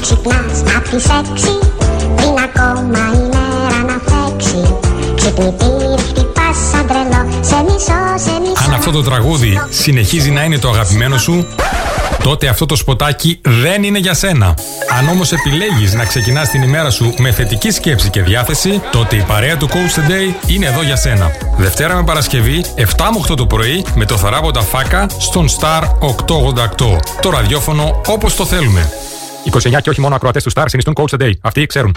ξυπνάς να πεις έξι Πριν ακόμα η μέρα να φέξει Ξυπνητήρι χτυπάς σαν τρελό Σε μισό, σε μισό Αν αυτό το τραγούδι συνεχίζει να είναι το αγαπημένο σου τότε αυτό το σποτάκι δεν είναι για σένα. Αν όμως επιλέγεις να ξεκινάς την ημέρα σου με θετική σκέψη και διάθεση, τότε η παρέα του Coach Today είναι εδώ για σένα. Δευτέρα με Παρασκευή, 7 με 8 το πρωί, με το θαράποντα φάκα στον Star 888. Το ραδιόφωνο όπως το θέλουμε. 29 και όχι μόνο ακροατές του Star συνιστούν Coach Today. Αυτοί ξέρουν.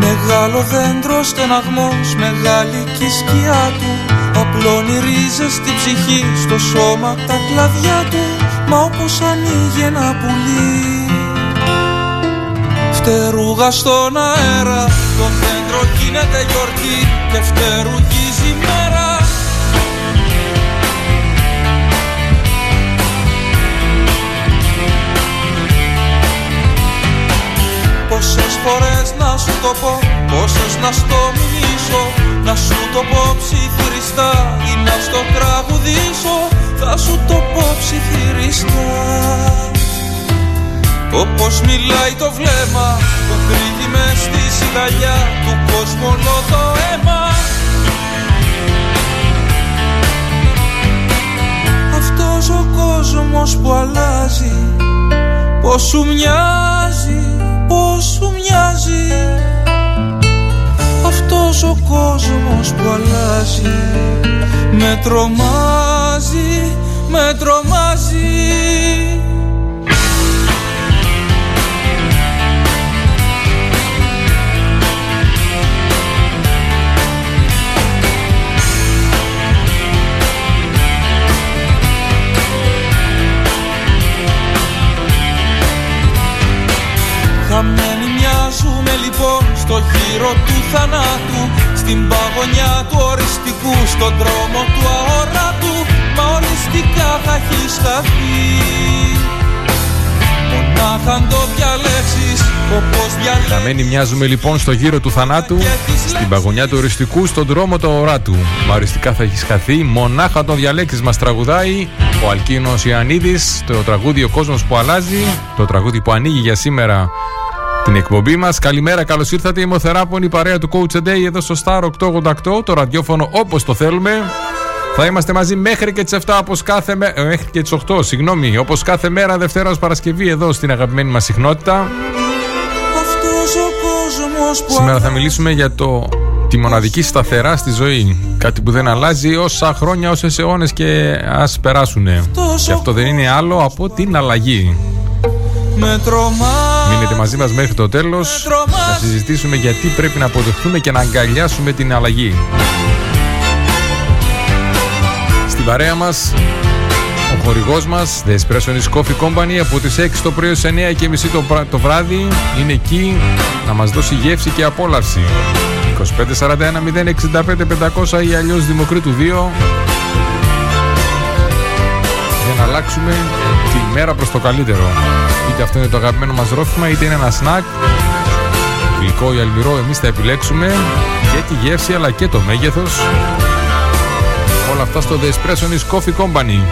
Μεγάλο δέντρο στεναγμός, μεγάλη και η σκιά του Απλώνει ρίζες στην ψυχή, στο σώμα τα κλαδιά του Μα όπως ανοίγει ένα πουλί. Φτερούγα στον αέρα, το δέντρο γίνεται γιορτή Και φτερουγίζει μέρα. Πόσες φορές να σου το πω, πόσες να στο μιλήσω Να σου το πω ψιθυριστά ή να στο τραγουδήσω Θα σου το πω ψιθυριστά. Όπως μιλάει το βλέμμα που κρύβει μες στη σιγαλιά του κόσμου όλο το αίμα. Αυτός ο κόσμος που αλλάζει πως σου μοιάζει πως σου μοιάζει. Αυτός ο κόσμος που αλλάζει Με τρομάζει, με τρομάζει. Χαμένοι μοιάζουμε λοιπόν στο γύρο του θανάτου Στην παγωνιά του οριστικού, στον δρόμο του αόρατου Μα οριστικά θα έχεις χαθεί Μονάχα αν το διαλέξεις όπως διαλέξεις Χαμένοι μοιάζουμε λοιπόν στο γύρο του θανάτου Στην παγωνιά του οριστικού, στον δρόμο του αόρατου Μα οριστικά θα έχεις χαθεί Μονάχα αν το διαλέξεις μας τραγουδάει ο Αλκίνος Ιαννίδης, το τραγούδι «Ο κόσμος που αλλάζει», το τραγούδι που ανοίγει για σήμερα την εκπομπή μας. Καλημέρα, καλώς ήρθατε. Είμαι ο Θεράπων, η παρέα του Coach Day εδώ στο Star 888, το ραδιόφωνο όπως το θέλουμε. Θα είμαστε μαζί μέχρι και τις 7 όπως κάθε μέρα. Ε, μέχρι και τις 8, συγγνώμη. Όπως κάθε μέρα Δευτέρα ως Παρασκευή εδώ στην αγαπημένη μας συχνότητα. Σήμερα θα μιλήσουμε για το τη μοναδική σταθερά στη ζωή. Κάτι που δεν αλλάζει όσα χρόνια, όσες αιώνες και ας περάσουν. Και αυτό δεν είναι άλλο από την αλλαγή. Με Μείνετε μαζί μας μέχρι το τέλος Να συζητήσουμε γιατί πρέπει να αποδεχτούμε και να αγκαλιάσουμε την αλλαγή Στην παρέα μας ο χορηγός μας The Espresso Coffee Company από τις 6 το πρωί ως 9 και μισή το, το βράδυ είναι εκεί να μας δώσει γεύση και απόλαυση 2541 065 500 ή αλλιώς Δημοκρίτου 2 για να αλλάξουμε τη μέρα προς το καλύτερο. Είτε αυτό είναι το αγαπημένο μας ρόφημα, είτε είναι ένα σνακ, γλυκό ή αλμυρό, εμείς θα επιλέξουμε και τη γεύση αλλά και το μέγεθος. Όλα αυτά στο The Espresso Coffee Company.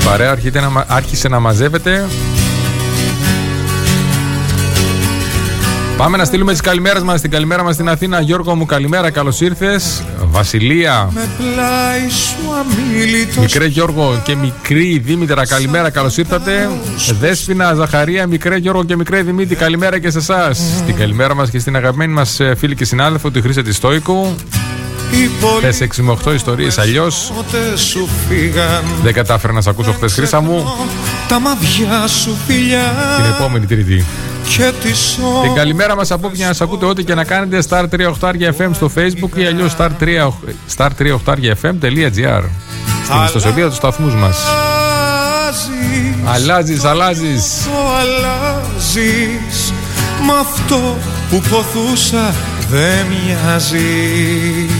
Η παρέα άρχισε να μαζεύεται Πάμε να στείλουμε τις καλημέρες μας στην καλημέρα μας στην Αθήνα. Γιώργο μου, καλημέρα, καλώς ήρθες. Βασιλεία. Μικρέ Γιώργο και μικρή Δήμητρα, καλημέρα, καλώς ήρθατε. Δέσπινα, Ζαχαρία, μικρέ Γιώργο και μικρέ Δημήτρη, καλημέρα και σε εσάς. Στην καλημέρα μας και στην αγαπημένη μας ε, φίλη και συνάδελφο, τη Χρήσα τη Στόικου. Θε 6 με 8 ιστορίες αλλιώς. Δεν κατάφερα να σε ακούσω χθες, Χρήσα μου. Τα μαβιά σου φιλιά. Την επόμενη Τρίτη. Την καλημέρα μας από να σας ακούτε ό,τι και να κάνετε Star 38 FM στο facebook ή αλλιώς star 38 fm.gr στην ιστοσελίδα του σταθμούς μας. Αλλάζεις, αλλάζεις. αλλάζεις με αυτό που ποθούσα δεν μοιάζεις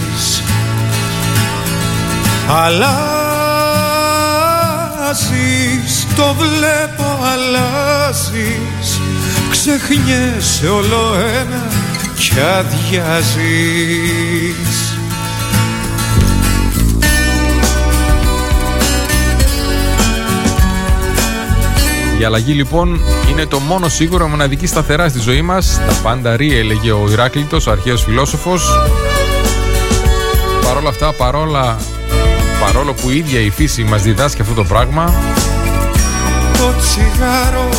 Αλλάζεις, το βλέπω αλλάζεις Ξεχνιέσαι όλο ένα κι αδειάζεις Η αλλαγή λοιπόν είναι το μόνο σίγουρο μοναδική σταθερά στη ζωή μας. Τα πάντα ρί έλεγε ο Ηράκλειτος, ο αρχαίος φιλόσοφος. Παρ' όλα αυτά, παρόλα, παρόλο που η ίδια η φύση μας διδάσκει αυτό το πράγμα,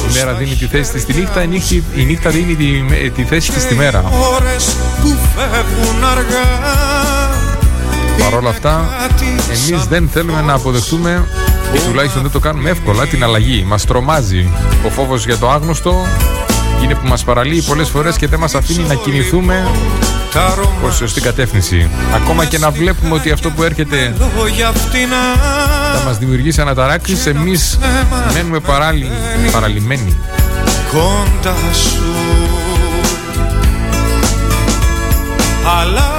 η μέρα δίνει τη θέση της στη νύχτα, η νύχτα, η νύχτα δίνει τη, τη θέση της στη μέρα. Παρ' όλα αυτά, εμείς δεν θέλουμε να αποδεχτούμε ή τουλάχιστον δεν το κάνουμε εύκολα την αλλαγή. Μας τρομάζει. Ο φόβος για το άγνωστο είναι που μας παραλύει πολλές φορές και δεν μας αφήνει να κινηθούμε προς σωστή κατεύθυνση. Ακόμα και να βλέπουμε ότι αυτό που έρχεται θα μας δημιουργήσει αναταράξεις, εμείς μένουμε παραλυμένοι. Κοντά σου Αλλά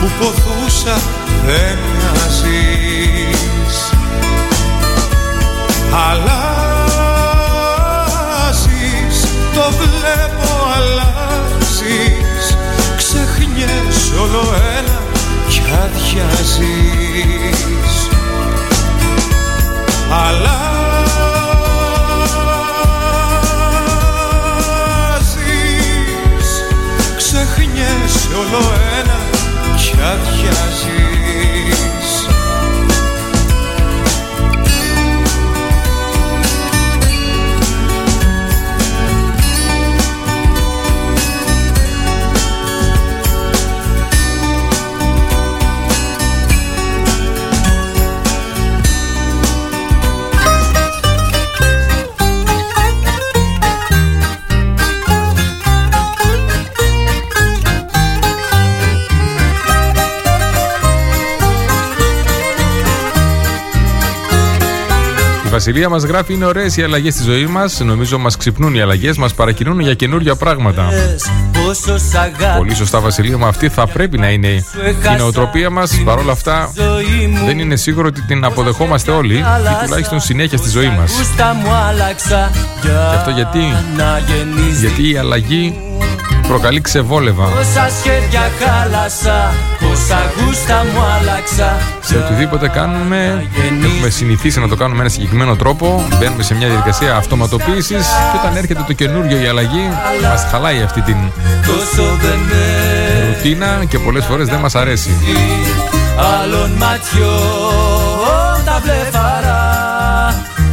που ποθούσα δεν μοιάζεις Αλλάζεις, το βλέπω αλλάζεις. Ξεχνιέσαι όλο ένα κι αδειάζεις Αλλάζεις, ξεχνιέσαι όλο ένα αδειάζεις Βασιλεία μας γράφει: Είναι ωραίες οι αλλαγές στη ζωή μας. Νομίζω μας ξυπνούν οι αλλαγές, μας παρακινούν για καινούργια πράγματα. Πολύ σωστά, Βασιλεία μου. Αυτή θα πρέπει να είναι η νοοτροπία μας. Παρ' όλα αυτά, δεν είναι σίγουρο ότι την αποδεχόμαστε όλοι ή τουλάχιστον συνέχεια στη ζωή μας. Και αυτό γιατί, γιατί η αλλαγή προκαλεί ξεβόλευα. Πόσα σχέδια χάλασα, πόσα γούστα μου άλλαξα. Σε οτιδήποτε κάνουμε, έχουμε συνηθίσει να το κάνουμε με ένα συγκεκριμένο τρόπο. Μπαίνουμε σε μια διαδικασία αυτοματοποίησης και όταν έρχεται το καινούριο η αλλαγή, μας χαλάει αυτή την ρουτίνα και πολλές φορές δεν μας αρέσει. Άλλων ματιών τα βλεφαρά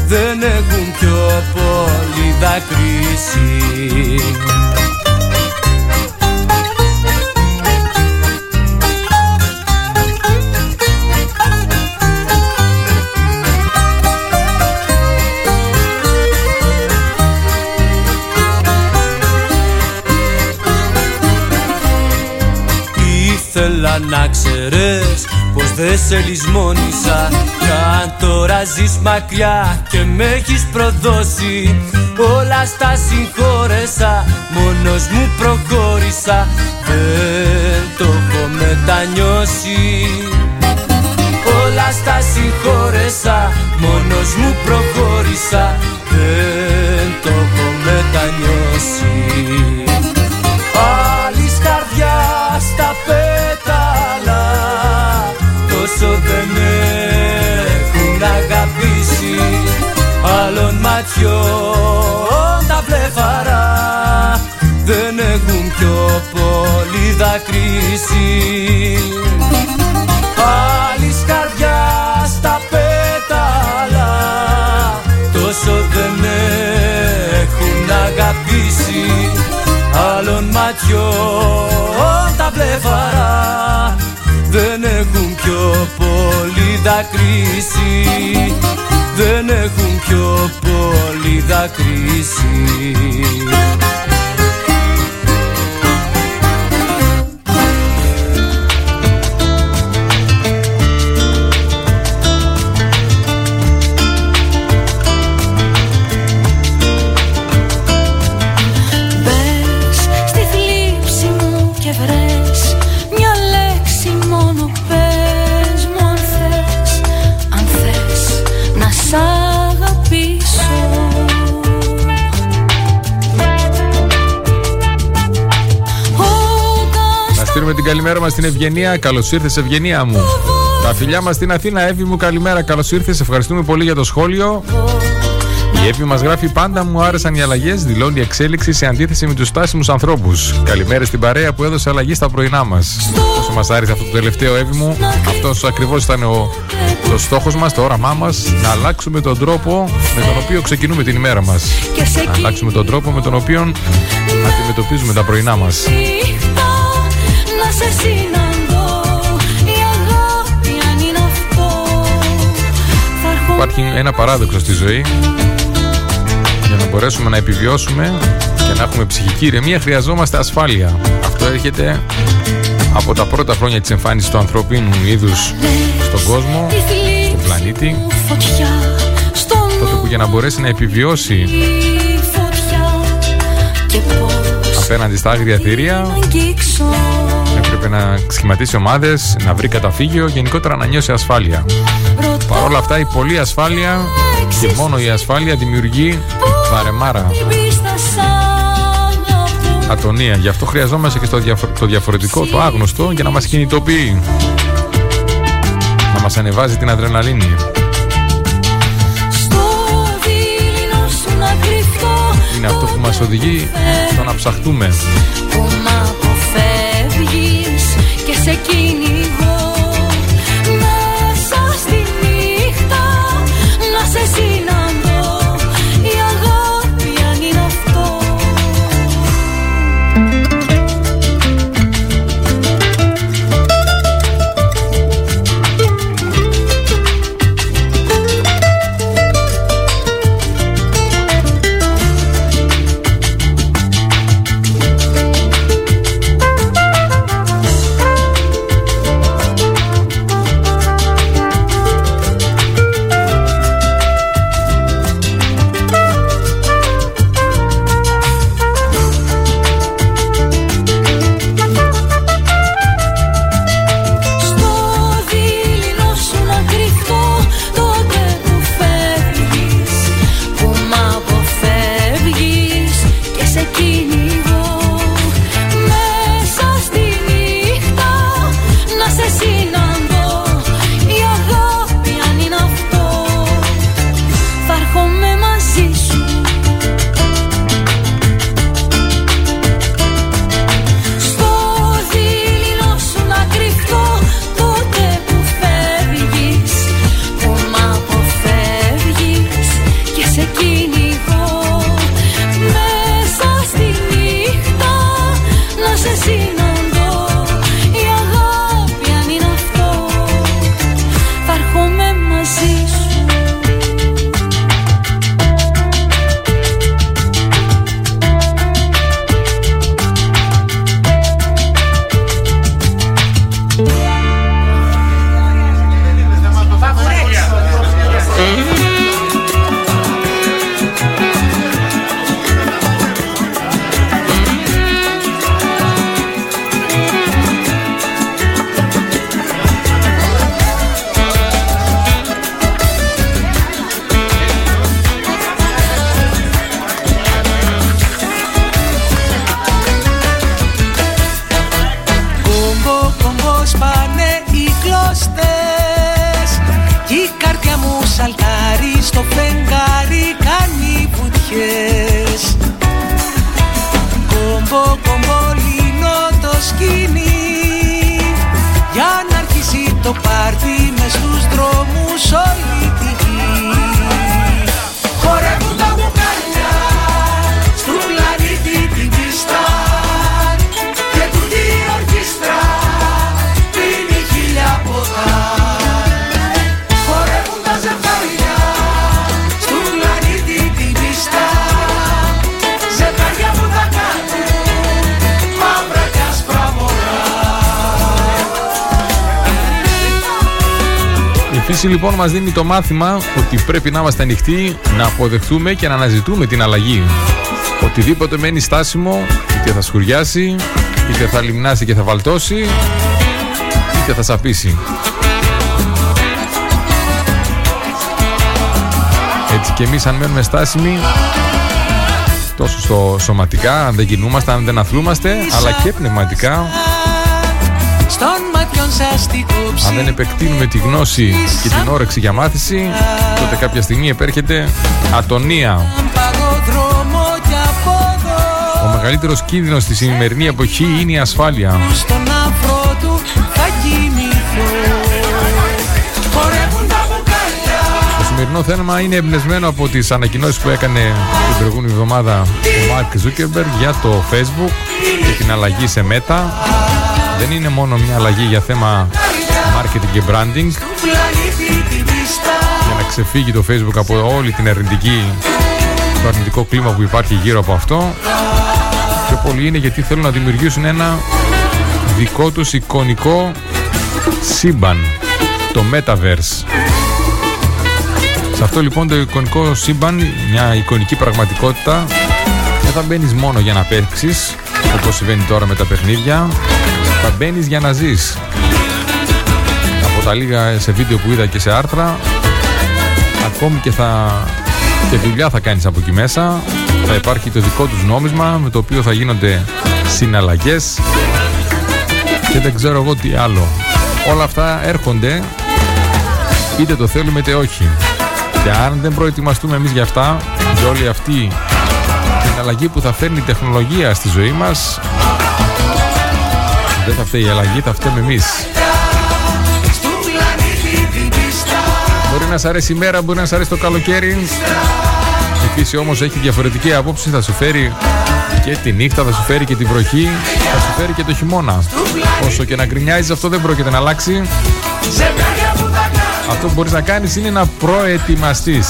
δεν έχουν πιο πολύ δακρύσει. Να ξέρεις πως δεν σε λησμόνισα Κι αν τώρα ζεις μακριά και με έχεις προδώσει Όλα στα συγχώρεσα, μόνος μου προχώρησα Δεν το έχω μετανιώσει. Όλα στα συγχώρεσα, μόνος μου προχώρησα Δεν δακρύσει Άλλη καρδιά στα πέταλα τόσο δεν έχουν αγαπήσει. Άλλων ματιών τα βλεφαρά δεν έχουν πιο πολύ δακρύσει Δεν έχουν πιο πολύ δακρύσει καλημέρα μας στην Ευγενία. Καλώς ήρθες, Ευγενία μου. Τα φιλιά μας στην Αθήνα, Εύη μου, καλημέρα. Καλώς ήρθες. Ευχαριστούμε πολύ για το σχόλιο. Η Εύη μας γράφει πάντα μου άρεσαν οι αλλαγές, δηλώνει εξέλιξη σε αντίθεση με τους στάσιμους ανθρώπους. Καλημέρα στην παρέα που έδωσε αλλαγή στα πρωινά μας. Όσο μας άρεσε αυτό το τελευταίο, Εύη μου, αυτός ακριβώς ήταν ο, το στόχος μας, το όραμά μας, να αλλάξουμε τον τρόπο με τον οποίο ξεκινούμε την ημέρα μας. Να αλλάξουμε τον τρόπο με τον οποίο αντιμετωπίζουμε τα πρωινά μας. Υπάρχει ένα παράδοξο στη ζωή. Για να μπορέσουμε να επιβιώσουμε και να έχουμε ψυχική ηρεμία χρειαζόμαστε ασφάλεια. Αυτό έρχεται από τα πρώτα χρόνια της εμφάνισης του ανθρωπίνου είδους στον κόσμο, στον πλανήτη. τότε που για να μπορέσει να επιβιώσει απέναντι στα άγρια θηρία έπρεπε να σχηματίσει ομάδες, να βρει καταφύγιο, γενικότερα να νιώσει ασφάλεια. Παρ' όλα αυτά η πολλή ασφάλεια και μόνο η ασφάλεια δημιουργεί βαρεμάρα. Ατονία. Γι' αυτό χρειαζόμαστε και στο το διαφορετικό, το άγνωστο, για να μας κινητοποιεί. Να μας ανεβάζει την αδρεναλίνη. Είναι αυτό που μας οδηγεί στο να ψαχτούμε. Που και σε λοιπόν το μάθημα ότι πρέπει να είμαστε ανοιχτοί, να αποδεχτούμε και να αναζητούμε την αλλαγή. Οτιδήποτε μένει στάσιμο, είτε θα σκουριάσει, είτε θα λιμνάσει και θα βαλτώσει, είτε θα σαπίσει. Έτσι και εμείς αν μένουμε στάσιμοι, τόσο στο σωματικά, αν δεν κινούμαστε, αν δεν αθλούμαστε, αλλά και πνευματικά, Στον ματιών σας την κόψη Αν δεν επεκτείνουμε τη γνώση και την όρεξη για μάθηση, τότε κάποια στιγμή επέρχεται ατονία. Ο μεγαλύτερος κίνδυνος στη σημερινή εποχή είναι η ασφάλεια. Στον αφρό του θα κοιμηθώ Χορεύουν τα μπουκάλια Το σημερινό θέμα είναι εμπνευσμένο από τις ανακοινώσεις που έκανε την προηγούμενη εβδομάδα ο Μάρκ Ζούκερμπεργκ για το Facebook και την αλλαγή σε Meta. Δεν είναι μόνο μια αλλαγή για θέμα marketing και branding. Πλανήτη την πίστα για να ξεφύγει το Facebook από όλη την αρνητική το αρνητικό κλίμα που υπάρχει γύρω από αυτό. Πιο πολύ είναι γιατί θέλουν να δημιουργήσουν ένα δικό τους εικονικό σύμπαν το Metaverse. Σε αυτό λοιπόν το εικονικό σύμπαν μια εικονική πραγματικότητα δεν θα μπαίνεις μόνο για να παίξεις όπως συμβαίνει τώρα με τα παιχνίδια θα μπαίνεις για να ζεις. Από τα λίγα σε βίντεο που είδα και σε άρθρα ακόμη και θα και δουλειά θα κάνεις από εκεί μέσα. Θα υπάρχει το δικό τους νόμισμα με το οποίο θα γίνονται συναλλαγές. Και δεν ξέρω εγώ τι άλλο. Όλα αυτά έρχονται είτε το θέλουμε είτε όχι. Και αν δεν προετοιμαστούμε εμείς για αυτά για όλη αυτή την αλλαγή που θα φέρνει η τεχνολογία στη ζωή μας δεν θα φταίει η αλλαγή, θα φταίμε εμείς Στον πλανήτη την πίστα Μπορεί να σ' αρέσει η μέρα, μπορεί να σ' αρέσει το καλοκαίρι. Η φύση όμως έχει διαφορετική απόψη, θα σου φέρει και τη νύχτα, θα σου φέρει και τη βροχή, θα σου φέρει και το χειμώνα. Όσο και να γκρινιάζεις αυτό δεν πρόκειται να αλλάξει. Ζευγάρια που θα κάνουν Αυτό που μπορείς να κάνεις είναι να προετοιμαστείς.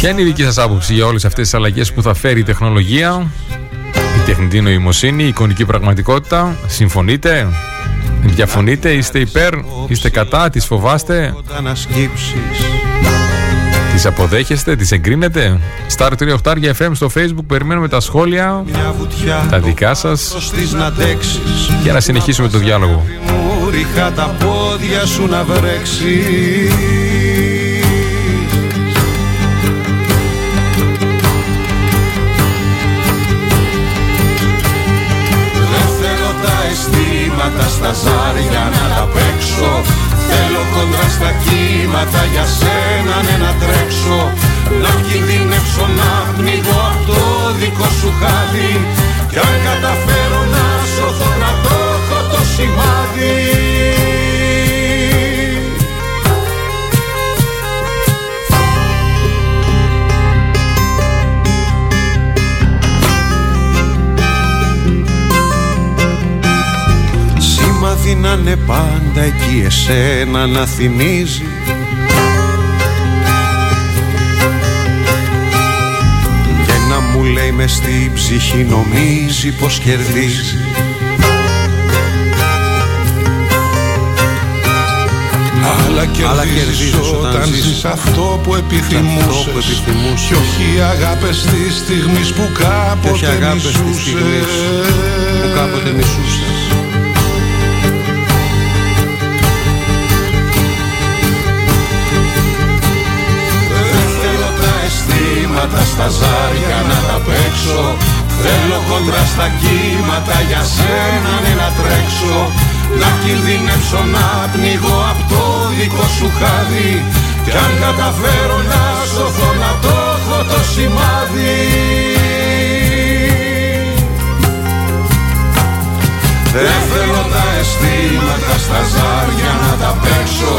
Ποια είναι η δική σας άποψη για όλες αυτές τις αλλαγές που θα φέρει η τεχνολογία, η τεχνητή νοημοσύνη, η εικονική πραγματικότητα; Συμφωνείτε, διαφωνείτε, είστε υπέρ, είστε κατά, τις φοβάστε, όταν ασκύψεις τις αποδέχεστε, τις εγκρίνετε; Star 38 FM στο facebook, περιμένουμε τα σχόλια, Μια βουτιά τα δικά σας Ώστις να αντέξεις για να συνεχίσουμε το διάλογο. Μου ρίχα τα πόδια σου να βρέξεις αισθήματα στα ζάρια να τα παίξω. Θέλω κοντά στα κύματα για σένα ναι να τρέξω. Να κινδυνεύσω να πνίγω από το δικό σου χάδι. Κι αν καταφέρω να σωθώ να το έχω το σημάδι Σύμμαθη να είναι πάντα εκεί εσένα να θυμίζει. Και να μου λέει μες στην ψυχή νομίζει πως κερδίζει. Αλλά κερδίζεις, όταν ζεις αυτό που επιθυμούσες. Κι όχι αγάπες της στιγμής που κάποτε μισούσες. Που κάποτε μισούσες αισθήματα στα ζάρια να τα παίξω. Θέλω κοντρά στα κύματα για σένα ναι να τρέξω Να κινδυνεύσω να πνίγω από το δικό σου χάδι. Κι αν καταφέρω να σωθώ να το έχω το σημάδι. Δεν θέλω τα αισθήματα στα ζάρια να τα παίξω.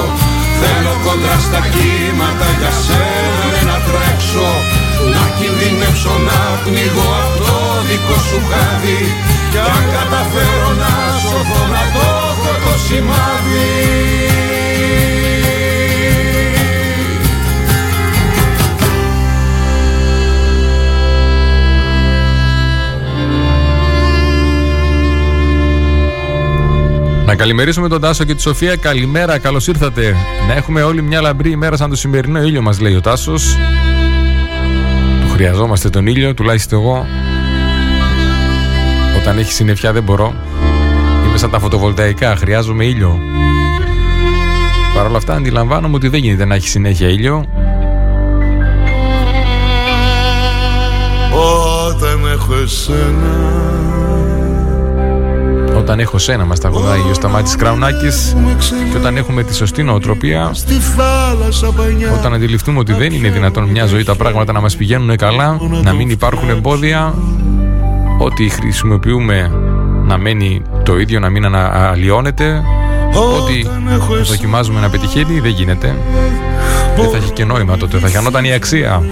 Θέλω κοντρά στα κύματα για σένα ναι, να τρέξω Να κινδυνεύσω να πνιγώ από το δικό σου χάδι κι αν καταφέρω να σωθώ να το έχω το σημάδι Να καλημερίσουμε τον Τάσο και τη Σοφία. Καλημέρα, καλώς ήρθατε. Να έχουμε όλοι μια λαμπρή ημέρα σαν το σημερινό ήλιο, μας λέει ο Τάσος. Του χρειαζόμαστε τον ήλιο, τουλάχιστον εγώ. Όταν έχει συννεφιά δεν μπορώ. Είμαι σαν τα φωτοβολταϊκά, χρειάζομαι ήλιο. Παρ' όλα αυτά αντιλαμβάνομαι ότι δεν γίνεται να έχει συνέχεια ήλιο. Όταν έχω εσένα όταν έχω σένα μας τα γονάει ο Σταμάτης Κραουνάκης και όταν έχουμε τη σωστή νοοτροπία όταν αντιληφθούμε ότι δεν είναι δυνατόν μια ζωή τα πράγματα να μας πηγαίνουν καλά να μην υπάρχουν εμπόδια ότι χρησιμοποιούμε να μένει το ίδιο να μην αλλοιώνεται ότι δοκιμάζουμε να πετυχαίνει δεν γίνεται δεν θα έχει και νόημα τότε, θα χανόταν η αξία.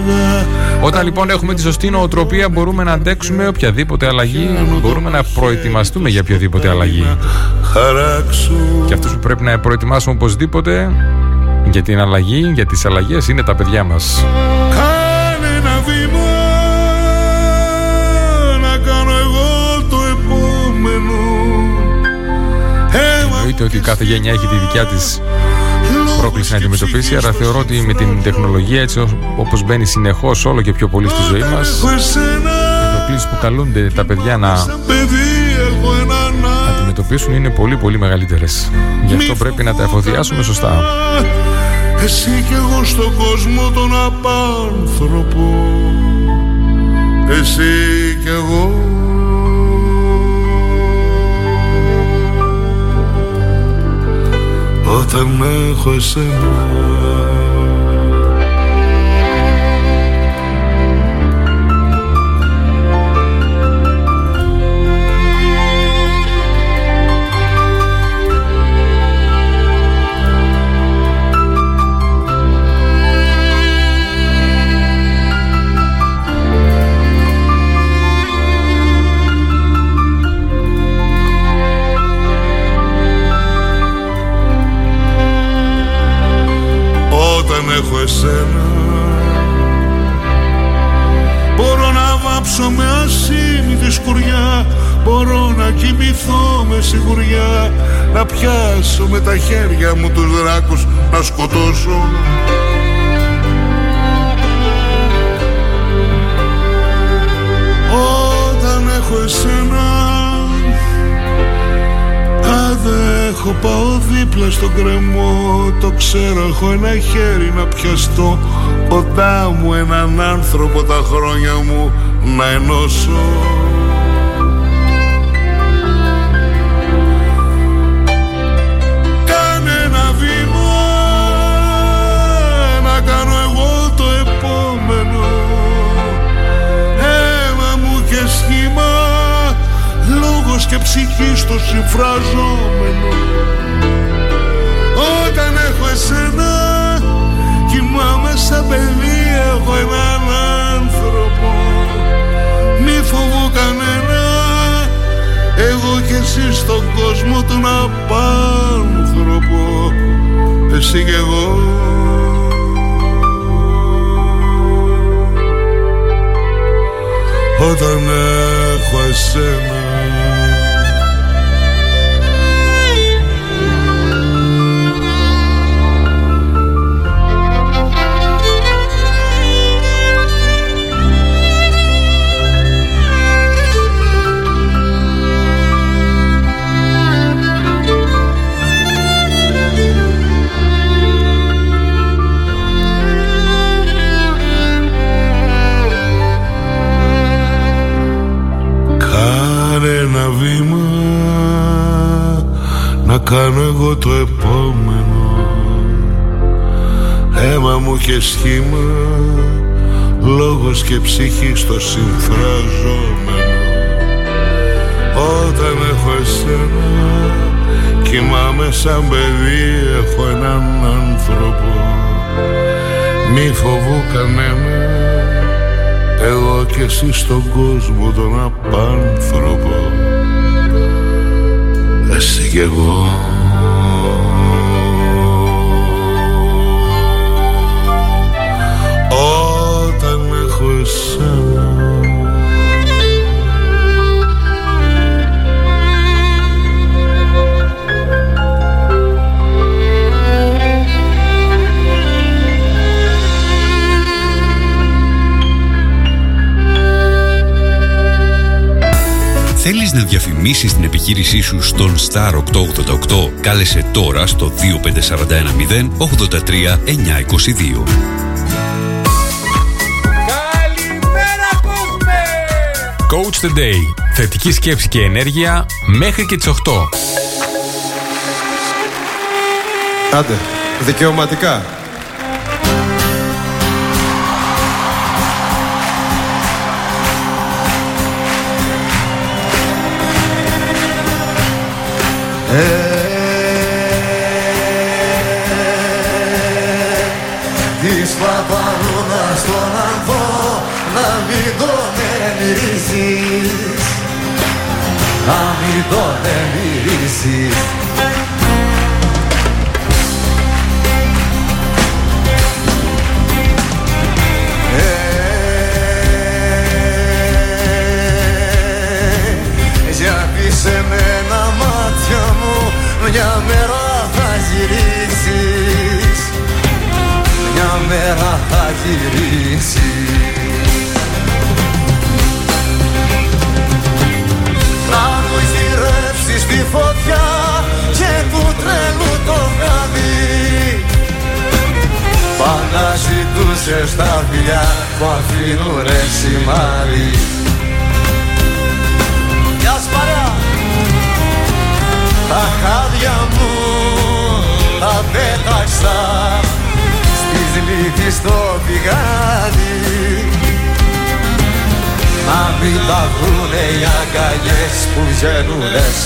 Όταν λοιπόν έχουμε τη σωστή νοοτροπία μπορούμε να αντέξουμε οποιαδήποτε αλλαγή, μπορούμε να προετοιμαστούμε για οποιαδήποτε αλλαγή. Και αυτούς που πρέπει να προετοιμάσουμε οπωσδήποτε για την αλλαγή, για τις αλλαγές είναι τα παιδιά μας. Κάνε ένα βήμα να κάνω εγώ το επόμενο Εννοείται ότι κάθε γενιά έχει τη δικιά της πρόκληση να αντιμετωπίσει, αλλά θεωρώ ότι με την τεχνολογία έτσι όπως μπαίνει συνεχώς όλο και πιο πολύ στη ζωή μας οι προκλήσεις που καλούνται τα παιδιά να αντιμετωπίσουν είναι πολύ πολύ μεγαλύτερες. Γι' αυτό πρέπει να τα εφοδιάσουμε σωστά. Εσύ και εγώ στον κόσμο τον απάνθρωπο Εσύ και εγώ Όταν έχω εσένα έχω εσένα. Μπορώ να βάψω με ασήμη σκουριά Μπορώ να κοιμηθώ με σιγουριά Να πιάσω με τα χέρια μου τους δράκους Να σκοτώσω έχω πάω δίπλα στο κρεμό Το ξέρω έχω ένα χέρι να πιαστώ. Κοντά μου έναν άνθρωπο τα χρόνια μου να ενώσω λόγος και ψυχή στο συμφραζόμενο. Όταν έχω εσένα κοιμάμαι σαν παιδί έχω έναν άνθρωπο. Μη φοβώ κανένα εγώ και εσύ στον κόσμο τον απάνθρωπο. Εσύ και εγώ. Όταν έχω εσένα κάνω εγώ το επόμενο. Αίμα μου και σχήμα λόγος και ψυχή στο συμφραζόμενο. Όταν έχω εσένα κοιμάμαι σαν παιδί έχω έναν άνθρωπο. Μη φοβού κανένα εγώ και εσύ στον κόσμο τον απάνθρωπο. εσύ κι εγώ. Όταν έχω εσένα διαφημίσεις στην επιχείρησή σου στον Star 888 κάλεσε τώρα στο 25410 83 922. Coach the Day. Θετική σκέψη και ενέργεια μέχρι και τις 8. Άντε, δικαιωματικά. Της παπαρούνας στον ανθό να μην τον εμμυρίσεις Να μην τον εμμυρίσεις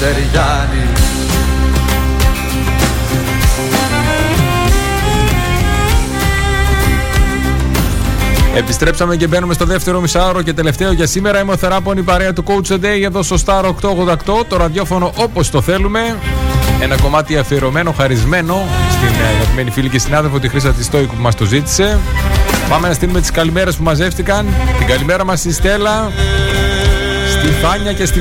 βγαίνουνε σεριάνι Επιστρέψαμε και μπαίνουμε στο δεύτερο μισάωρο και τελευταίο για σήμερα. Είμαι ο Θεράπων, η παρέα του Coach a Day εδώ στο Star 888, το ραδιόφωνο όπως το θέλουμε. Ένα κομμάτι αφιερωμένο, χαρισμένο στην ε, αγαπημένη φίλη και συνάδελφο τη Χρήσα Τιστόικου που μας το ζήτησε. Πάμε να στείλουμε τις καλημέρες που μαζεύτηκαν. Την καλημέρα μας στη Στέλλα, στη Φάνια και στη,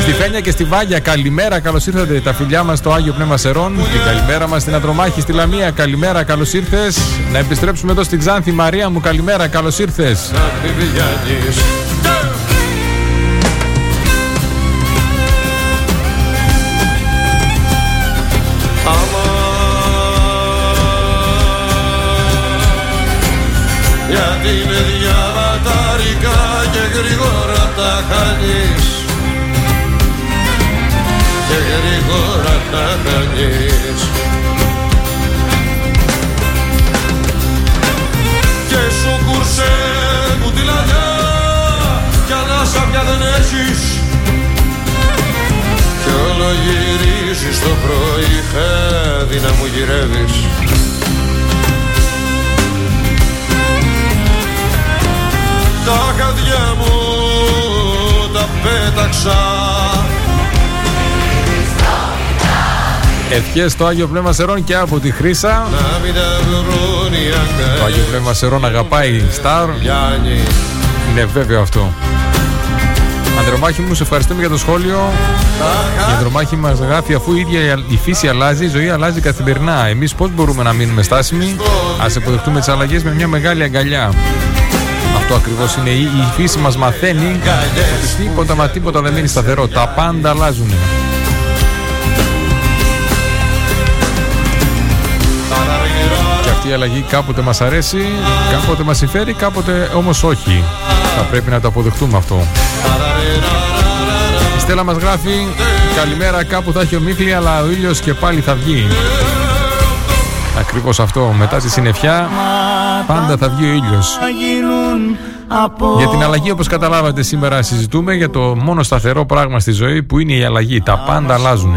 στη Φένια και στη Βάγια. Καλημέρα, καλώς ήρθατε. Τα φιλιά μας στο Άγιο Πνεύμα Σερών. Την καλημέρα μας στην Αντρομάχη στη Λαμία. Καλημέρα, καλώς ήρθες. Να επιστρέψουμε εδώ στην Ξάνθη. Μαρία μου, καλημέρα, καλώς ήρθες. Χάνεις Και γρήγορα τα χάνεις. Και σου κουρσέ μου τη λαδιά Κι ανάσα πια δεν έχεις. Κι όλο γυρίζεις το πρωί χάδι να μου γυρεύεις. Τα χαδιά μου τα πέταξα Ευχές στο Άγιο Πνεύμα Σερών και από τη Χρήσα. Να μην τα βρουν οι Το Άγιο Πνεύμα Σερών αγαπάει Σταρ. αγκαλιάνοι Είναι βέβαιο αυτό. Ανδρομάχη μου, σε ευχαριστούμε για το σχόλιο. Η Ανδρομάχη μας γράφει αφού η ίδια η φύση αλλάζει, η ζωή αλλάζει καθημερινά. Εμείς πώς μπορούμε να μείνουμε στάσιμοι, ας αποδεχτούμε τις αλλαγές με μια μεγάλη αγκαλιά. Αυτό ακριβώς είναι. Η, η φύση μας μαθαίνει ότι τίποτα μα τίποτα δεν μείνει σταθερό. Τα πάντα αλλάζουν. Και αυτή η αλλαγή κάποτε μας αρέσει, κάποτε μας συμφέρει, κάποτε όμως όχι. Θα πρέπει να το αποδεχτούμε αυτό. Η Στέλλα μας γράφει Καλημέρα κάπου θα έχει ο Μίχλη αλλά ο ήλιος και πάλι θα βγει Ακριβώς αυτό. Μετά τη συννεφιά πάντα θα βγει ο ήλιος. Για την αλλαγή όπως καταλάβατε σήμερα συζητούμε Για το μόνο σταθερό πράγμα στη ζωή που είναι η αλλαγή. Τα πάντα αλλάζουν.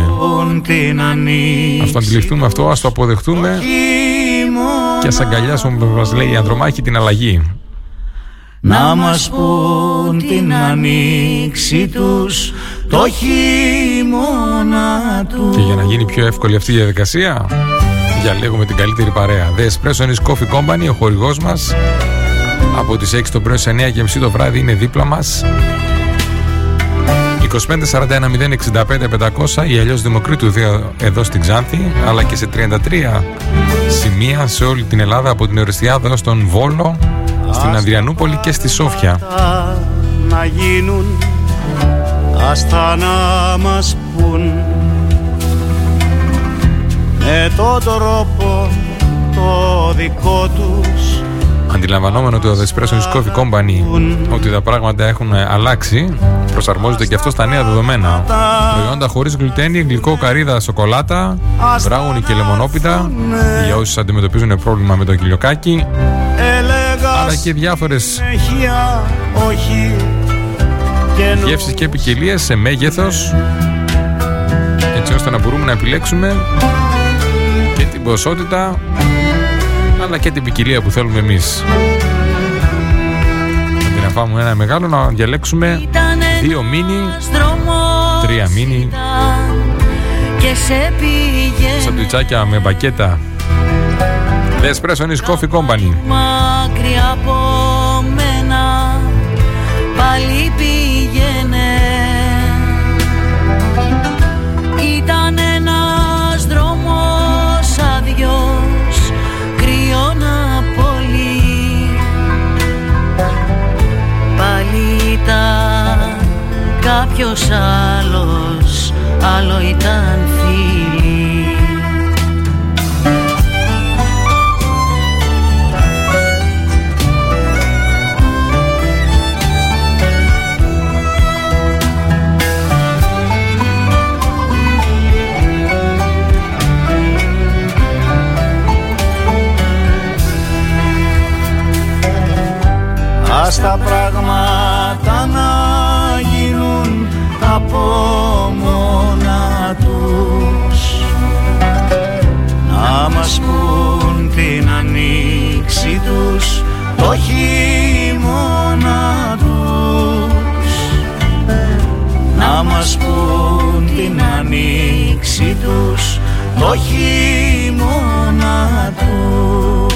Ας το αντιληφθούμε αυτό, ας το αποδεχτούμε. Και ας αγκαλιάσουμε όπως μας λέει η Ανδρομάχη την αλλαγή. Να μας πούν την ανοίξη τους το χειμώνα τους. Και για να γίνει πιο εύκολη αυτή η διαδικασία, διαλέγουμε την καλύτερη παρέα. The Espresso Ennis Coffee Company, ο χορηγός μας, από τις 6 το πρωί σε 9 και μισή το βράδυ είναι δίπλα μας. 25 41 065 500 ή αλλιώς Δημοκρίτου 2 εδώ στην Ξάνθη, αλλά και σε 33 σημεία σε όλη την Ελλάδα από την Οριστιάδα έως τον Βόλο, στην Ανδριανούπολη και στη Σόφια. να γίνουν Άστα να μας πουν με τον τρόπο το δικό τους Αντιλαμβανόμενο το The Espresso Coffee Company ότι τα πράγματα έχουν αλλάξει, προσαρμόζεται και αυτό στα νέα δεδομένα. Προϊόντα χωρίς γλουτένι, γλυκό καρύδα, σοκολάτα, μπράγουνι και λεμονόπιτα για όσους αντιμετωπίζουν πρόβλημα με το κυλιοκάκι. Αλλά και διάφορες γεύσεις και ποικιλίες σε μέγεθος έτσι ώστε να μπορούμε να επιλέξουμε και την ποσότητα αλλά και την ποικιλία που θέλουμε εμείς. Αντί να φάμε ένα μεγάλο, να διαλέξουμε δύο μίνι, τρία μίνι, σαντουιτσάκια με μπακέτα. The Espresso is Coffee Company. Κάποιος άλλος, άλλο ήταν φίλοι Ας τα πράγματα να γίνουν από μόνα τους. Να μας πουν την ανοίξη τους το χειμώνα τους. Να μας πουν την ανοίξη τους το χειμώνα τους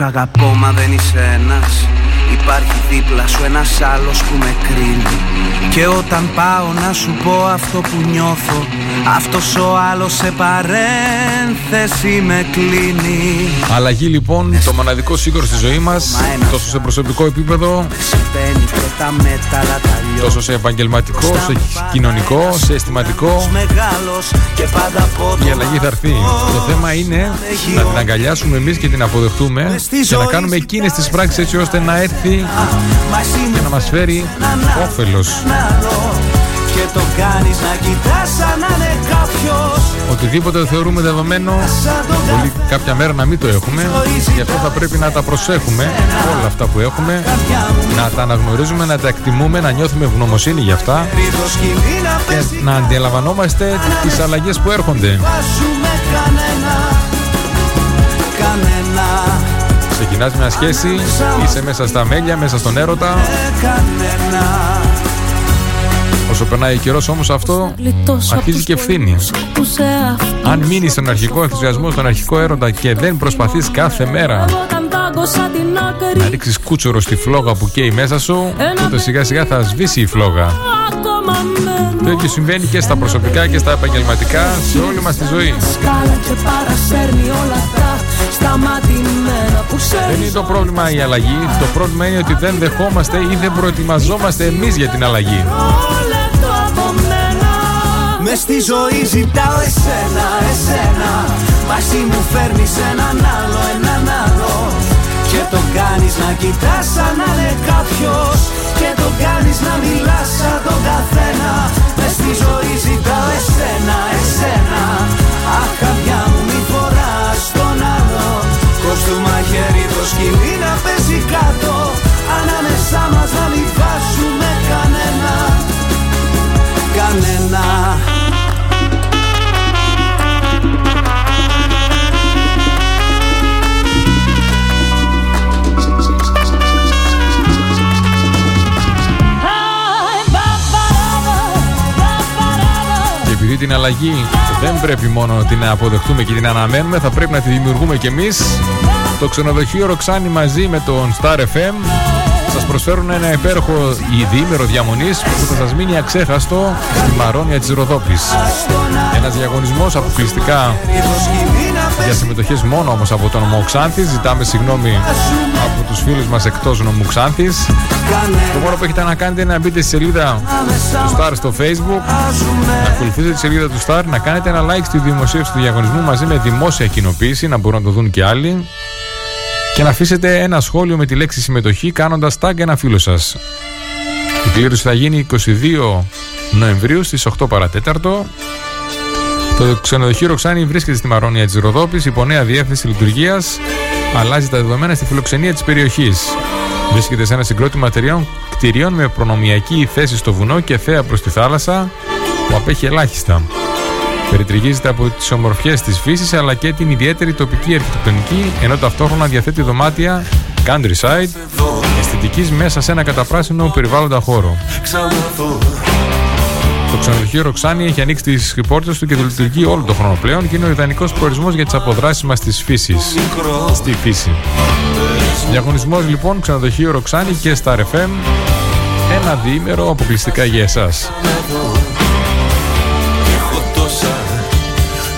αγαπώ μα δεν είσαι ένας Υπάρχει δίπλα σου ένας άλλος που με κρίνει. Και όταν πάω να σου πω αυτό που νιώθω Αυτός ο άλλος σε παρένθεση με κλείνει. Αλλαγή λοιπόν, το μοναδικό σύγκρο στη ζωή μα, τόσο σε προσωπικό επίπεδο, Συμβαίνει και τα μέταλλα τα λιώνω τόσο σε επαγγελματικό, σε κοινωνικό, σε αισθηματικό. Μεγάλος και πάντα από Η αλλαγή θα έρθει. Το θέμα είναι να την αγκαλιάσουμε εμείς και την αποδεχτούμε και να κάνουμε εκείνες τις πράξεις έτσι ώστε να έρθει και να μας φέρει όφελος. Και το κάνεις να κοιτάς σαν να είναι κάποιος. Οτιδήποτε θεωρούμε δεδομένο Μπορεί κάποια μέρα να μην το έχουμε. Γι' αυτό θα πρέπει να τα προσέχουμε Όλα αυτά που έχουμε. Να τα αναγνωρίζουμε, να τα εκτιμούμε Να νιώθουμε ευγνωμοσύνη για αυτά. Και να αντιλαμβανόμαστε τις αλλαγές που έρχονται Ξεκινάς μια σχέση Είσαι μέσα στα μέλια, μέσα στον έρωτα Όσο περνάει ο καιρός όμως αυτό αρχίζει και ευθύνη. Αν μείνει στον αρχικό ενθουσιασμό, στον αρχικό έρωτα και δεν προσπαθείς κάθε μέρα να ρίξεις κούτσορο στη φλόγα που καίει μέσα σου, τότε σιγά σιγά θα σβήσει η φλόγα. Το ίδιο συμβαίνει και στα προσωπικά και στα επαγγελματικά σε όλη μας τη ζωή. Δεν είναι το πρόβλημα η αλλαγή, το πρόβλημα είναι ότι δεν δεχόμαστε ή δεν προετοιμαζόμαστε εμείς για την αλλαγή. Μες στη ζωή ζητάω εσένα, εσένα. Μαζί μου φέρνεις έναν άλλο, έναν άλλο. Και το κάνεις να κοιτάς σαν να είναι κάποιος Και το κάνεις να μιλάς σαν τον καθένα. Μες στη ζωή ζητάω εσένα, εσένα. Αχ καρδιά μου μη φοράς τον άλλο. Κόψ' του μαχαίρι το σκυλί να πέσει κάτω. Ανάμεσά μας να μην βάζουμε κανένα. Κανένα την αλλαγή δεν πρέπει μόνο να την αποδεχτούμε και την αναμένουμε, θα πρέπει να τη δημιουργούμε κι εμείς. Το ξενοδοχείο Ροξάνη μαζί με τον Star FM σας προσφέρουν ένα υπέροχο διήμερο διαμονής που θα σας μείνει αξέχαστο στη Μαρόνια της Ροδόπης. Ένας διαγωνισμός αποκλειστικά για συμμετοχές μόνο όμως από τον νομό Ξάνθης. Ζητάμε συγγνώμη από τους φίλους μας εκτός νομού Ξάνθης. Το μόνο που έχετε να κάνετε είναι να μπείτε στη σελίδα του Star στο Facebook, να ακολουθήσετε τη σελίδα του Star, να κάνετε ένα like στη δημοσίευση του διαγωνισμού μαζί με δημόσια κοινοποίηση, να μπορούν να το δουν και άλλοι και να αφήσετε ένα σχόλιο με τη λέξη συμμετοχή κάνοντας tag ένα φίλο σας. Η κλήρωση θα γίνει 22 Νοεμβρίου στις 8 παρατέταρτο. Το ξενοδοχείο Ροξάνη βρίσκεται στη Μαρόνια της Ροδόπης υπό νέα διεύθυνση λειτουργίας. Αλλάζει τα δεδομένα στη φιλοξενία της περιοχής. Βρίσκεται σε ένα συγκρότημα εταιριών κτηρίων με προνομιακή θέση στο βουνό και θέα προς τη θάλασσα που απέχει ελάχιστα. Περιτριγίζεται από τις ομορφιές της φύσης αλλά και την ιδιαίτερη τοπική αρχιτεκτονική, ενώ ταυτόχρονα διαθέτει δωμάτια countryside, αισθητικής μέσα σε ένα καταπράσινο περιβάλλοντα χώρο. Το ξενοδοχείο Ροξάνη έχει ανοίξει τις πόρτες του και το λειτουργεί όλο τον χρόνο πλέον και είναι ο ιδανικός προορισμό για τις αποδράσεις μα στη φύσης. Στη φύση. Διαγωνισμός λοιπόν ξενοδοχείο Ροξάνη και στα RFM. Ένα διήμερο αποκλειστικά για εσάς.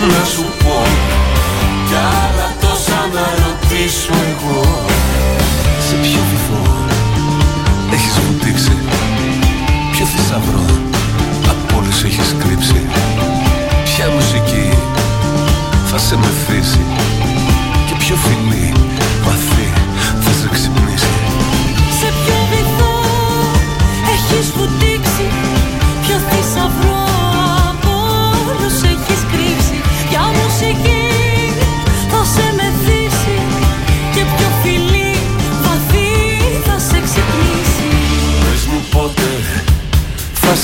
Να σου πω. Κι άλλα τόσα να ρωτήσω εγώ. Σε ποιο βυθό έχεις βουτήξει; Ποιο θησαυρό από όλους έχεις κρύψει; Ποια μουσική θα σε μεθύσει; Και ποιο φιλί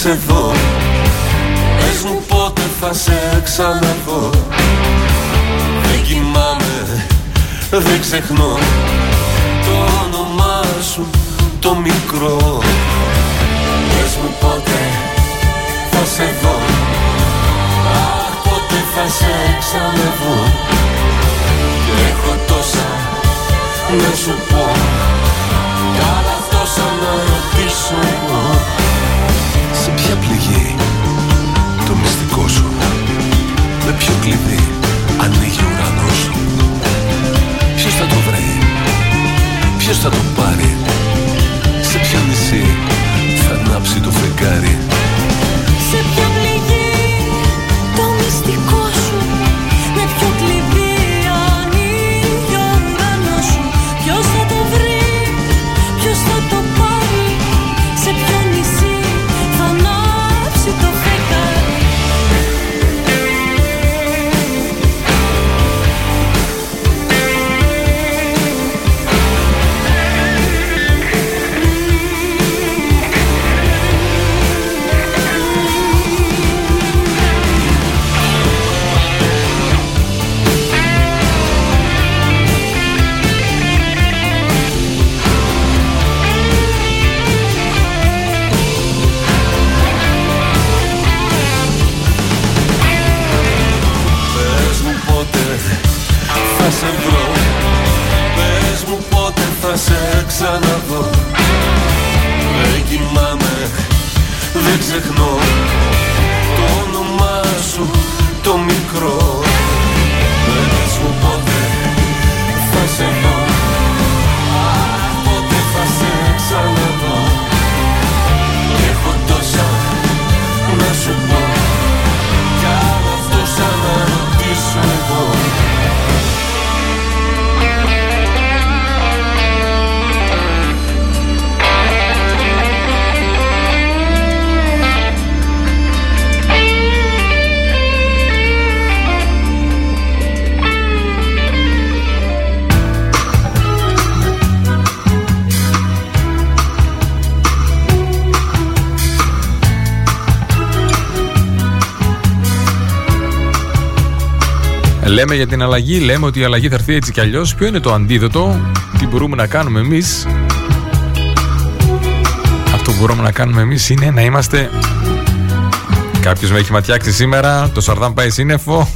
σε δω Πες μου πότε θα σε ξαναδώ Δεν κοιμάμαι, δεν ξεχνώ. Το όνομά σου το μικρό. Πες μου πότε θα σε δω. Αχ πότε θα σε ξαναδώ Και έχω τόσα να σου πω. Κι άλλα τόσα να ρωτήσω εγώ. σε ποια πληγή το μυστικό σου. Με ποιο κλειδί ανοίγει ο ουρανός σου. Ποιος θα το βρει Ποιος θα το πάρει. Σε ποια νησί θα ανάψει το φεγγάρι. Σε ποια Λέμε για την αλλαγή, λέμε ότι η αλλαγή θα έρθει έτσι κι αλλιώς. Ποιο είναι το αντίδοτο, τι μπορούμε να κάνουμε εμείς; Αυτό που μπορούμε να κάνουμε εμείς είναι να είμαστε. Κάποιος με έχει ματιάξει σήμερα, το Σαρδάμ πάει σύννεφο.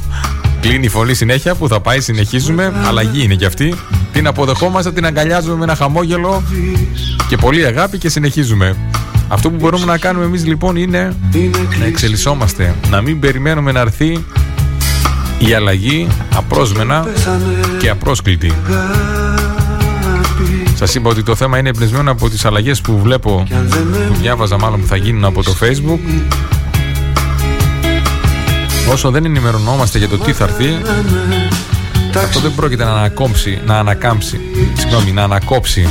Κλείνει η φωλή συνέχεια που θα πάει, συνεχίζουμε. Αλλαγή είναι κι αυτή. Την αποδεχόμαστε, την αγκαλιάζουμε με ένα χαμόγελο και πολύ αγάπη και συνεχίζουμε. Αυτό που μπορούμε να κάνουμε εμείς λοιπόν είναι να εξελισσόμαστε, να μην περιμένουμε να έρθει η αλλαγή απρόσμενα και απρόσκλητη. Σας είπα ότι το θέμα είναι εμπνευσμένο από τις αλλαγές που βλέπω, που διάβαζα μάλλον που θα γίνουν από το facebook. Όσο δεν ενημερωνόμαστε για το τι θα έρθει, αυτό δεν πρόκειται να ανακόψει, να ανακάμψει, συγγνώμη, να ανακόψει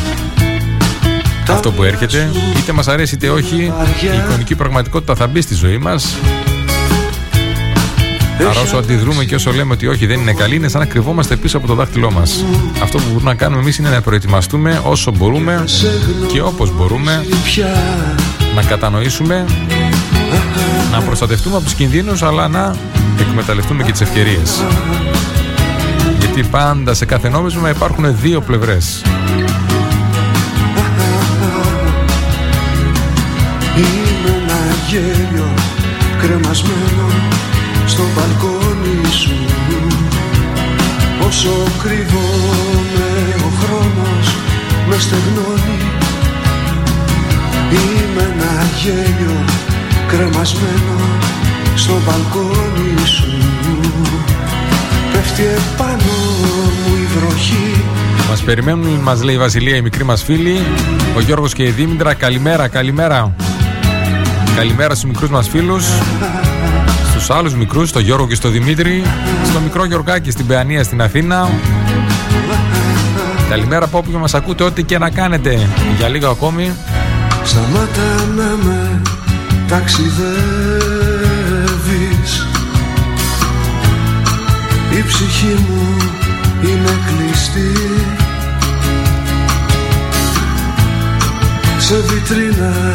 αυτό που έρχεται. Είτε μας αρέσει είτε όχι, η εικονική πραγματικότητα θα μπει στη ζωή μας Άρα όσο αντιδρούμε και όσο λέμε ότι όχι δεν είναι καλή, είναι σαν να κρυβόμαστε πίσω από το δάχτυλό μας. Αυτό που μπορούμε να κάνουμε εμείς είναι να προετοιμαστούμε όσο μπορούμε και όπως μπορούμε να κατανοήσουμε, να προστατευτούμε από τους κινδύνους, αλλά να εκμεταλλευτούμε και τις ευκαιρίες. Γιατί πάντα σε κάθε νόμισμα υπάρχουν δύο πλευρές. Είναι ένα γέλιο κρεμασμένο στο μπαλκόνι σου. Όσο κρύβομαι ο χρόνος με στεγνώνει. Είμαι ένα γέλιο κρεμασμένο στο μπαλκόνι σου. Πέφτει επάνω μου η βροχή. Μας περιμένουν, μας λέει η Βασιλεία, η μικρή μας φίλη Ο Γιώργος και η Δήμητρα, καλημέρα, καλημέρα. Καλημέρα στους μικρούς μας φίλους στους άλλους μικρούς, στο Γιώργο και στο Δημήτρη, στο μικρό Γιωργάκη στην Παιανία στην Αθήνα. Καλημέρα από όποιον μας ακούτε ό,τι και να κάνετε. Για λίγο ακόμη. Σταμάτα να με ταξιδεύεις Η ψυχή μου είναι κλειστή Σε βιτρίνα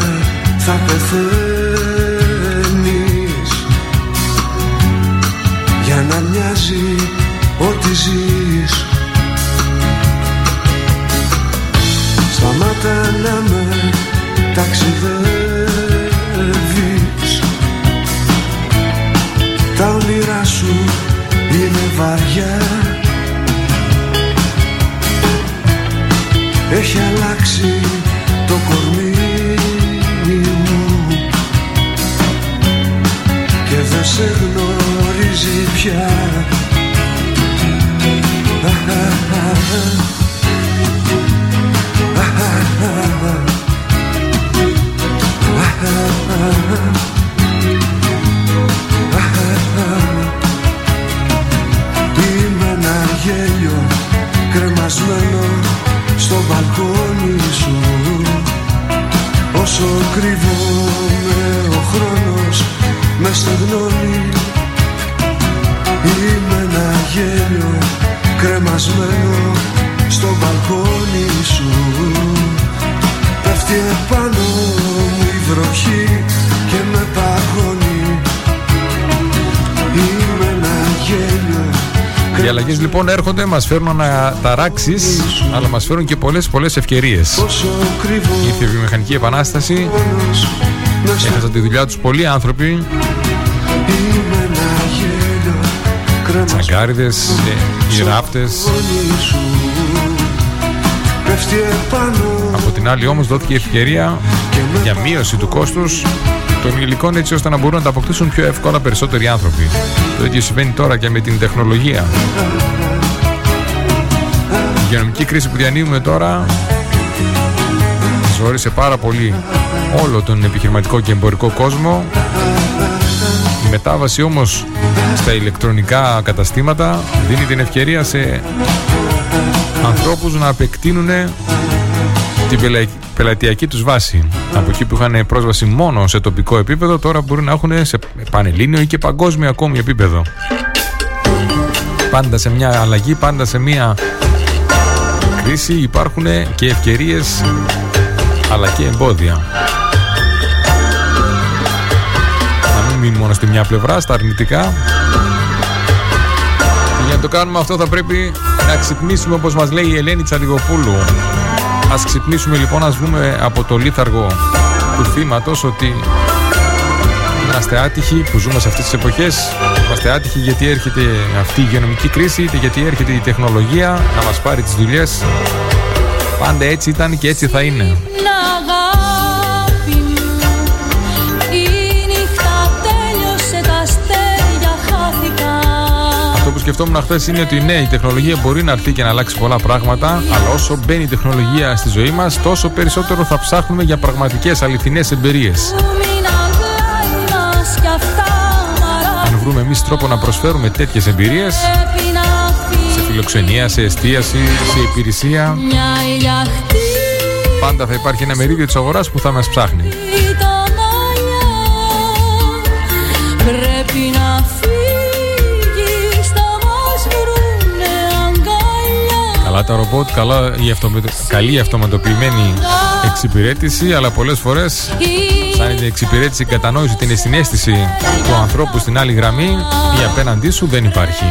θα πεθαίνεις να μοιάζει ό,τι ζεις λοιπόν έρχονται, μας φέρνουν να ταράξει, αλλά μας φέρνουν και πολλές πολλές ευκαιρίες. Ήρθε η βιομηχανική επανάσταση, έχασαν τη δουλειά τους πολλοί άνθρωποι. Είμαι ένα γέλιο Τσαγκάριδες, οι ράφτε. πέφτει επάνω Από την άλλη όμως δόθηκε ευκαιρία για μείωση του κόστους των υλικών έτσι ώστε να μπορούν να τα αποκτήσουν πιο εύκολα περισσότεροι άνθρωποι. Το ίδιο συμβαίνει τώρα και με την τεχνολογία. Η υγειονομική κρίση που διανύουμε τώρα ζόρισε πάρα πολύ όλο τον επιχειρηματικό και εμπορικό κόσμο. Η μετάβαση όμως στα ηλεκτρονικά καταστήματα δίνει την ευκαιρία σε ανθρώπους να επεκτείνουν την πελατειακή τους βάση. Από εκεί που είχαν πρόσβαση μόνο σε τοπικό επίπεδο, τώρα μπορούν να έχουν σε πανελλήνιο ή και παγκόσμιο ακόμη επίπεδο. Πάντα σε μια αλλαγή, πάντα σε μια κρίση υπάρχουν και ευκαιρίες αλλά και εμπόδια. Να μην μείνει μόνο στη μια πλευρά, στα αρνητικά. Και για να το κάνουμε αυτό θα πρέπει να ξυπνήσουμε όπως μας λέει η Ελένη Τσαλιγοπούλου. Ας ξυπνήσουμε λοιπόν, ας βγούμε από το λίθαργο του θύματος ότι είμαστε άτυχοι που ζούμε σε αυτές τις εποχές είμαστε άτυχοι γιατί έρχεται αυτή η υγειονομική κρίση είτε γιατί έρχεται η τεχνολογία να μας πάρει τις δουλειές. Πάντα έτσι ήταν και έτσι θα είναι. Αυτό που σκεφτόμουν χθες είναι ότι ναι, η τεχνολογία μπορεί να έρθει και να αλλάξει πολλά πράγματα, αλλά όσο μπαίνει η τεχνολογία στη ζωή μας, τόσο περισσότερο θα ψάχνουμε για πραγματικές αληθινές εμπειρίες. Βρούμε εμείς τρόπο να προσφέρουμε τέτοιες εμπειρίες, σε φιλοξενία, σε εστίαση, σε υπηρεσία, πάντα θα υπάρχει ένα μερίδιο της αγοράς που θα μας ψάχνει. Πρέπει να Καλά τα ρομπότ, καλά η αυτομε... καλή αυτοματοποιημένη εξυπηρέτηση, αλλά πολλές φορές σαν την εξυπηρέτηση κατανόηση την συνέστηση του ανθρώπου στην άλλη γραμμή ή απέναντί σου δεν υπάρχει.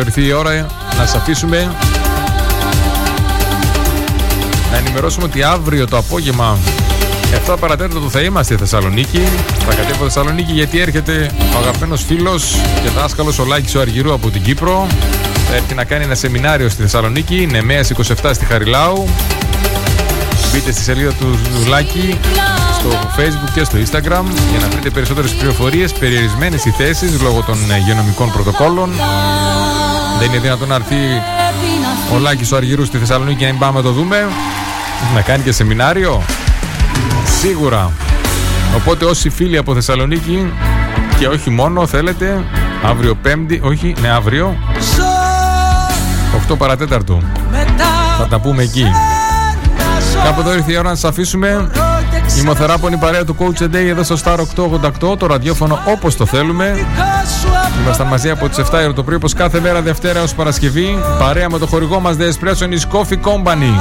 Ήρθε η ώρα να σας αφήσουμε να ενημερώσουμε ότι αύριο το απόγευμα 7 παρατέταρτο θα είμαστε στη Θεσσαλονίκη. Θα κατέβω Θεσσαλονίκη γιατί έρχεται ο αγαπημένος φίλος και δάσκαλος ο Λάκης ο Αργυρού από την Κύπρο. Θα έρθει να κάνει ένα σεμινάριο στη Θεσσαλονίκη, Νεμαία 27 στη Χαριλάου. Μπείτε στη σελίδα του Λάκη στο facebook και στο instagram για να βρείτε περισσότερες πληροφορίες περιορισμένες οι θέσεις λόγω των υγειονομικών πρωτοκόλων δεν είναι δυνατόν να έρθει ο Λάκης ο Αργυρού στη Θεσσαλονίκη και να πάμε να το δούμε. Να κάνει και σεμινάριο. Σίγουρα. Οπότε όσοι φίλοι από Θεσσαλονίκη και όχι μόνο θέλετε αύριο Πέμπτη, όχι, ναι αύριο 8 παρατέταρτο θα τα πούμε εκεί Κάπου εδώ ήρθε η ώρα να σας αφήσουμε η μοθεράπονη παρέα του Coach Day εδώ στο Star 888 το ραδιόφωνο όπως το θέλουμε Ήμασταν μαζί από τις 7 το πρωί, όπως κάθε μέρα Δευτέρα ω Παρασκευή. Παρέα με το χορηγό μας The Espresso is Coffee Company.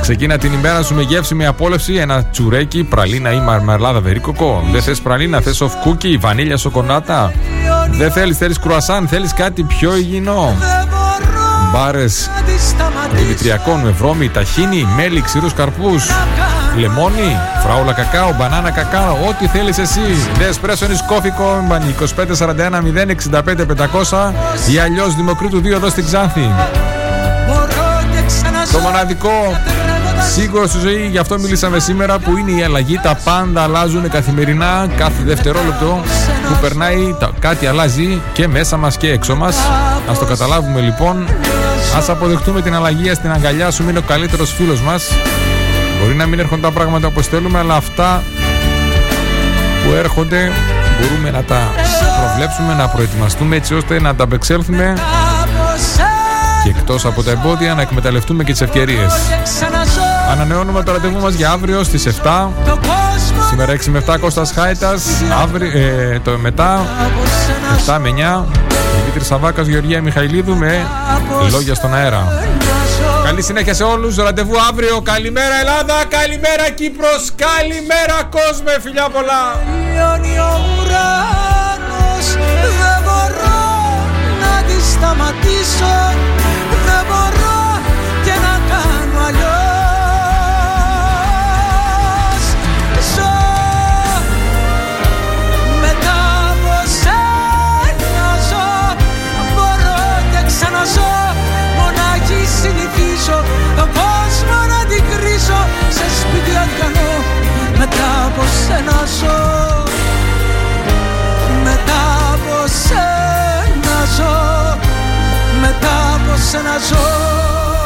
Ξεκίνα την ημέρα σου με γεύσιμη απόλευση ένα τσουρέκι, πραλίνα ή μαρμελάδα βερίκοκο. Δεν θες πραλίνα, θες off cookie, βανίλια σοκονάτα. Δεν θέλεις, θέλεις κρουασάν, θέλεις κάτι πιο υγιεινό. Μπάρες δημητριακών με βρώμη, ταχίνι, μέλι, ξηρούς καρπούς. Λεμόνι, φράουλα κακάο, μπανάνα κακάο, ό,τι θέλεις εσύ. Nespresso is coffee company 2541 065 500 ή αλλιώς Δημοκρίτου 2 εδώ στην Ξάνθη. Το μοναδικό σίγουρο στη ζωή, γι' αυτό μιλήσαμε σήμερα, που είναι η αλλαγή. Τα πάντα αλλάζουν καθημερινά, κάθε δευτερόλεπτο που περνάει, κάτι αλλάζει και μέσα μας και έξω μας. Ας το καταλάβουμε λοιπόν. Ας αποδεχτούμε την αλλαγή, στην αγκαλιά σου είναι ο καλύτερος φίλος μας. Μπορεί να μην έρχονται τα πράγματα όπως θέλουμε, αλλά αυτά που έρχονται μπορούμε να τα προβλέψουμε, να προετοιμαστούμε έτσι ώστε να τα απεξέλθουμε και εκτός από τα εμπόδια να εκμεταλλευτούμε και τις ευκαιρίες. Ανανεώνουμε το ραντεβού μας για αύριο στις 7. Σήμερα 6 με 7 Κώστας Χάιτας. Αύριο, ε, το μετά 7 με 9. Δημήτρης Σαβάκας, Γεωργία Μιχαηλίδου με λόγια στον αέρα. Καλή συνέχεια σε όλους. Ραντεβού αύριο. Καλημέρα Ελλάδα. Καλημέρα Κύπρος. Καλημέρα κόσμο. Φιλιά πολλά. Δεν μπορώ να τη σταματήσω από σένα ζω. Μετά από σένα ζω. Μετά από σένα ζω.